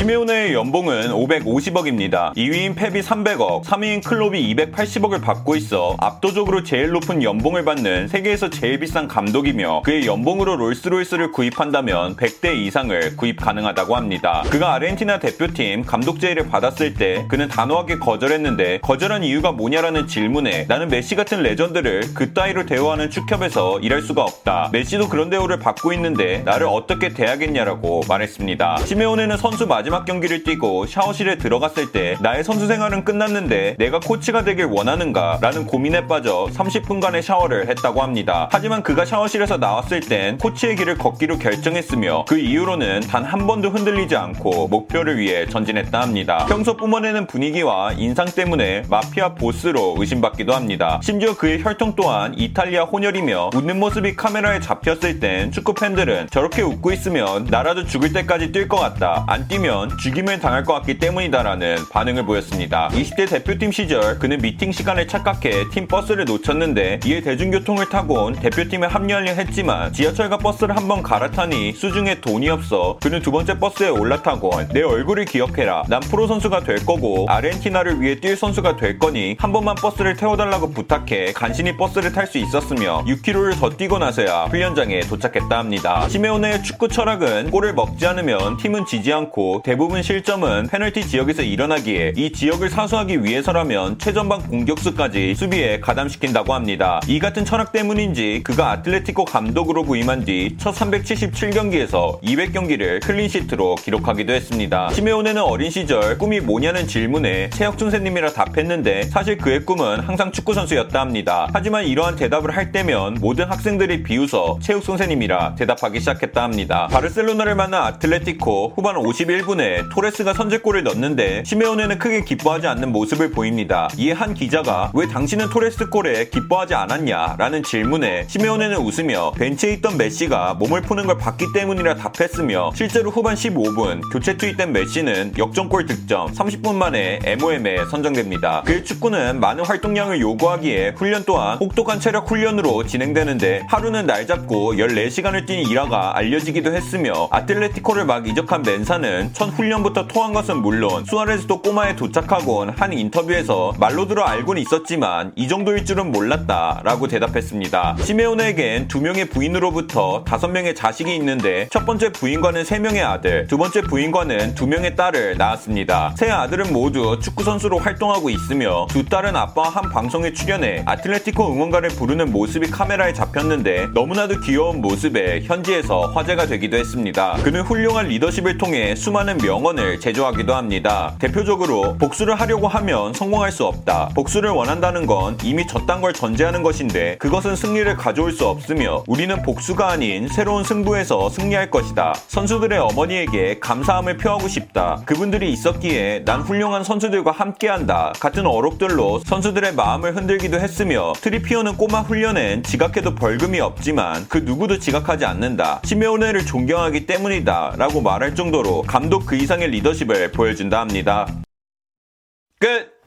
시메오네의 연봉은 550억입니다. 2위인 펩이 300억, 3위인 클롭이 280억을 받고 있어 압도적으로 제일 높은 연봉을 받는 세계에서 제일 비싼 감독이며 그의 연봉으로 롤스로이스를 구입한다면 100대 이상을 구입 가능하다고 합니다. 그가 아르헨티나 대표팀 감독 제의를 받았을 때 그는 단호하게 거절했는데 거절한 이유가 뭐냐라는 질문에 나는 메시 같은 레전드를 그 따위로 대우하는 축협에서 일할 수가 없다. 메시도 그런 대우를 받고 있는데 나를 어떻게 대하겠냐라고 말했습니다. 시메오네는 선수 마지막 경기를 뛰고 샤워실에 들어갔을 때 나의 선수 생활은 끝났는데 내가 코치가 되길 원하는가 라는 고민에 빠져 30분간의 샤워를 했다고 합니다. 하지만 그가 샤워실에서 나왔을 땐 코치의 길을 걷기로 결정했으며 그 이후로는 단 한 번도 흔들리지 않고 목표를 위해 전진했다 합니다. 평소 뿜어내는 분위기와 인상 때문에 마피아 보스로 의심받기도 합니다. 심지어 그의 혈통 또한 이탈리아 혼혈이며 웃는 모습이 카메라에 잡혔을 땐 축구 팬들은 저렇게 웃고 있으면 나라도 죽을 때까지 뛸 것 같다. 안 뛰면 죽임을 당할 것 같기 때문이다라는 반응을 보였습니다. 20대 대표팀 시절 그는 미팅 시간을 착각해 팀 버스를 놓쳤는데 이에 대중교통을 타고 대표팀에 합류하려 했지만 지하철과 버스를 한번 갈아타니 수중에 돈이 없어 그는 두 번째 버스에 올라타고 내 얼굴을 기억해라. 난 프로 선수가 될 거고 아르헨티나를 위해 뛸 선수가 될 거니 한 번만 버스를 태워달라고 부탁해 간신히 버스를 탈 수 있었으며 6km를 더 뛰고 나서야 훈련장에 도착했다 합니다. 시메오네의 축구 철학은 골을 먹지 않으면 팀은 지지 않고 대부분 실점은 페널티 지역에서 일어나기에 이 지역을 사수하기 위해서라면 최전방 공격수까지 수비에 가담시킨다고 합니다. 이 같은 철학 때문인지 그가 아틀레티코 감독으로 부임한 뒤 첫 377경기에서 200경기를 clean sheet로 기록하기도 했습니다. 시메오네는 어린 시절 꿈이 뭐냐는 질문에 체육 선생님이라 답했는데 사실 그의 꿈은 항상 축구 선수였다 합니다. 하지만 이러한 대답을 할 때면 모든 학생들이 비웃어 체육 선생님이라 대답하기 시작했다 합니다. 바르셀로나를 만난 아틀레티코 후반 51분에 토레스가 선제골을 넣는데 시메오네는 크게 기뻐하지 않는 모습을 보입니다. 이에 한 기자가 왜 당신은 토레스 골에 기뻐하지 않았냐? 라는 질문에 시메오네는 웃으며 벤치에 있던 메시가 몸을 푸는 걸 봤기 때문이라 답했으며 실제로 후반 15분 교체 투입된 메시는 역전골 득점 30분 만에 MOM에 선정됩니다. 그의 축구는 많은 활동량을 요구하기에 훈련 또한 혹독한 체력 훈련으로 진행되는데 하루는 날 잡고 14시간을 뛴 일화가 알려지기도 했으며 아틀레티코를 막 이적한 멘사는 첫 훈련부터 토한 것은 물론 수아레스도 꼬마에 도착하고 한 인터뷰에서 말로 들어 알고는 있었지만 이 정도일 줄은 몰랐다 라고 대답했습니다. 시메오네에겐 두 명의 부인으로부터 다섯 명의 자식이 있는데 첫 번째 부인과는 세 명의 아들, 두 번째 부인과는 두 명의 딸을 낳았습니다. 세 아들은 모두 축구 선수로 활동하고 있으며 두 딸은 아빠와 한 방송에 출연해 아틀레티코 응원가를 부르는 모습이 카메라에 잡혔는데 너무나도 귀여운 모습에 현지에서 화제가 되기도 했습니다. 그는 훌륭한 리더십을 통해 수많은 명언을 제조하기도 합니다. 대표적으로 복수를 하려고 하면 성공할 수 없다. 복수를 원한다는 건 이미 졌단 걸 전제하는 것인데 그것은 승리를 가져올 수 없으며 우리는 복수가 아닌 새로운 승부에서 승리할 것이다. 선수들의 어머니에게 감사함을 표하고 싶다. 그분들이 있었기에 난 훌륭한 선수들과 함께한다. 같은 어록들로 선수들의 마음을 흔들기도 했으며 트리피어는 꼬마 훈련엔 지각해도 벌금이 없지만 그 누구도 지각하지 않는다. 시메오네를 존경하기 때문이다. 라고 말할 정도로 감독 그 이상의 리더십을 보여준다 합니다. 끝!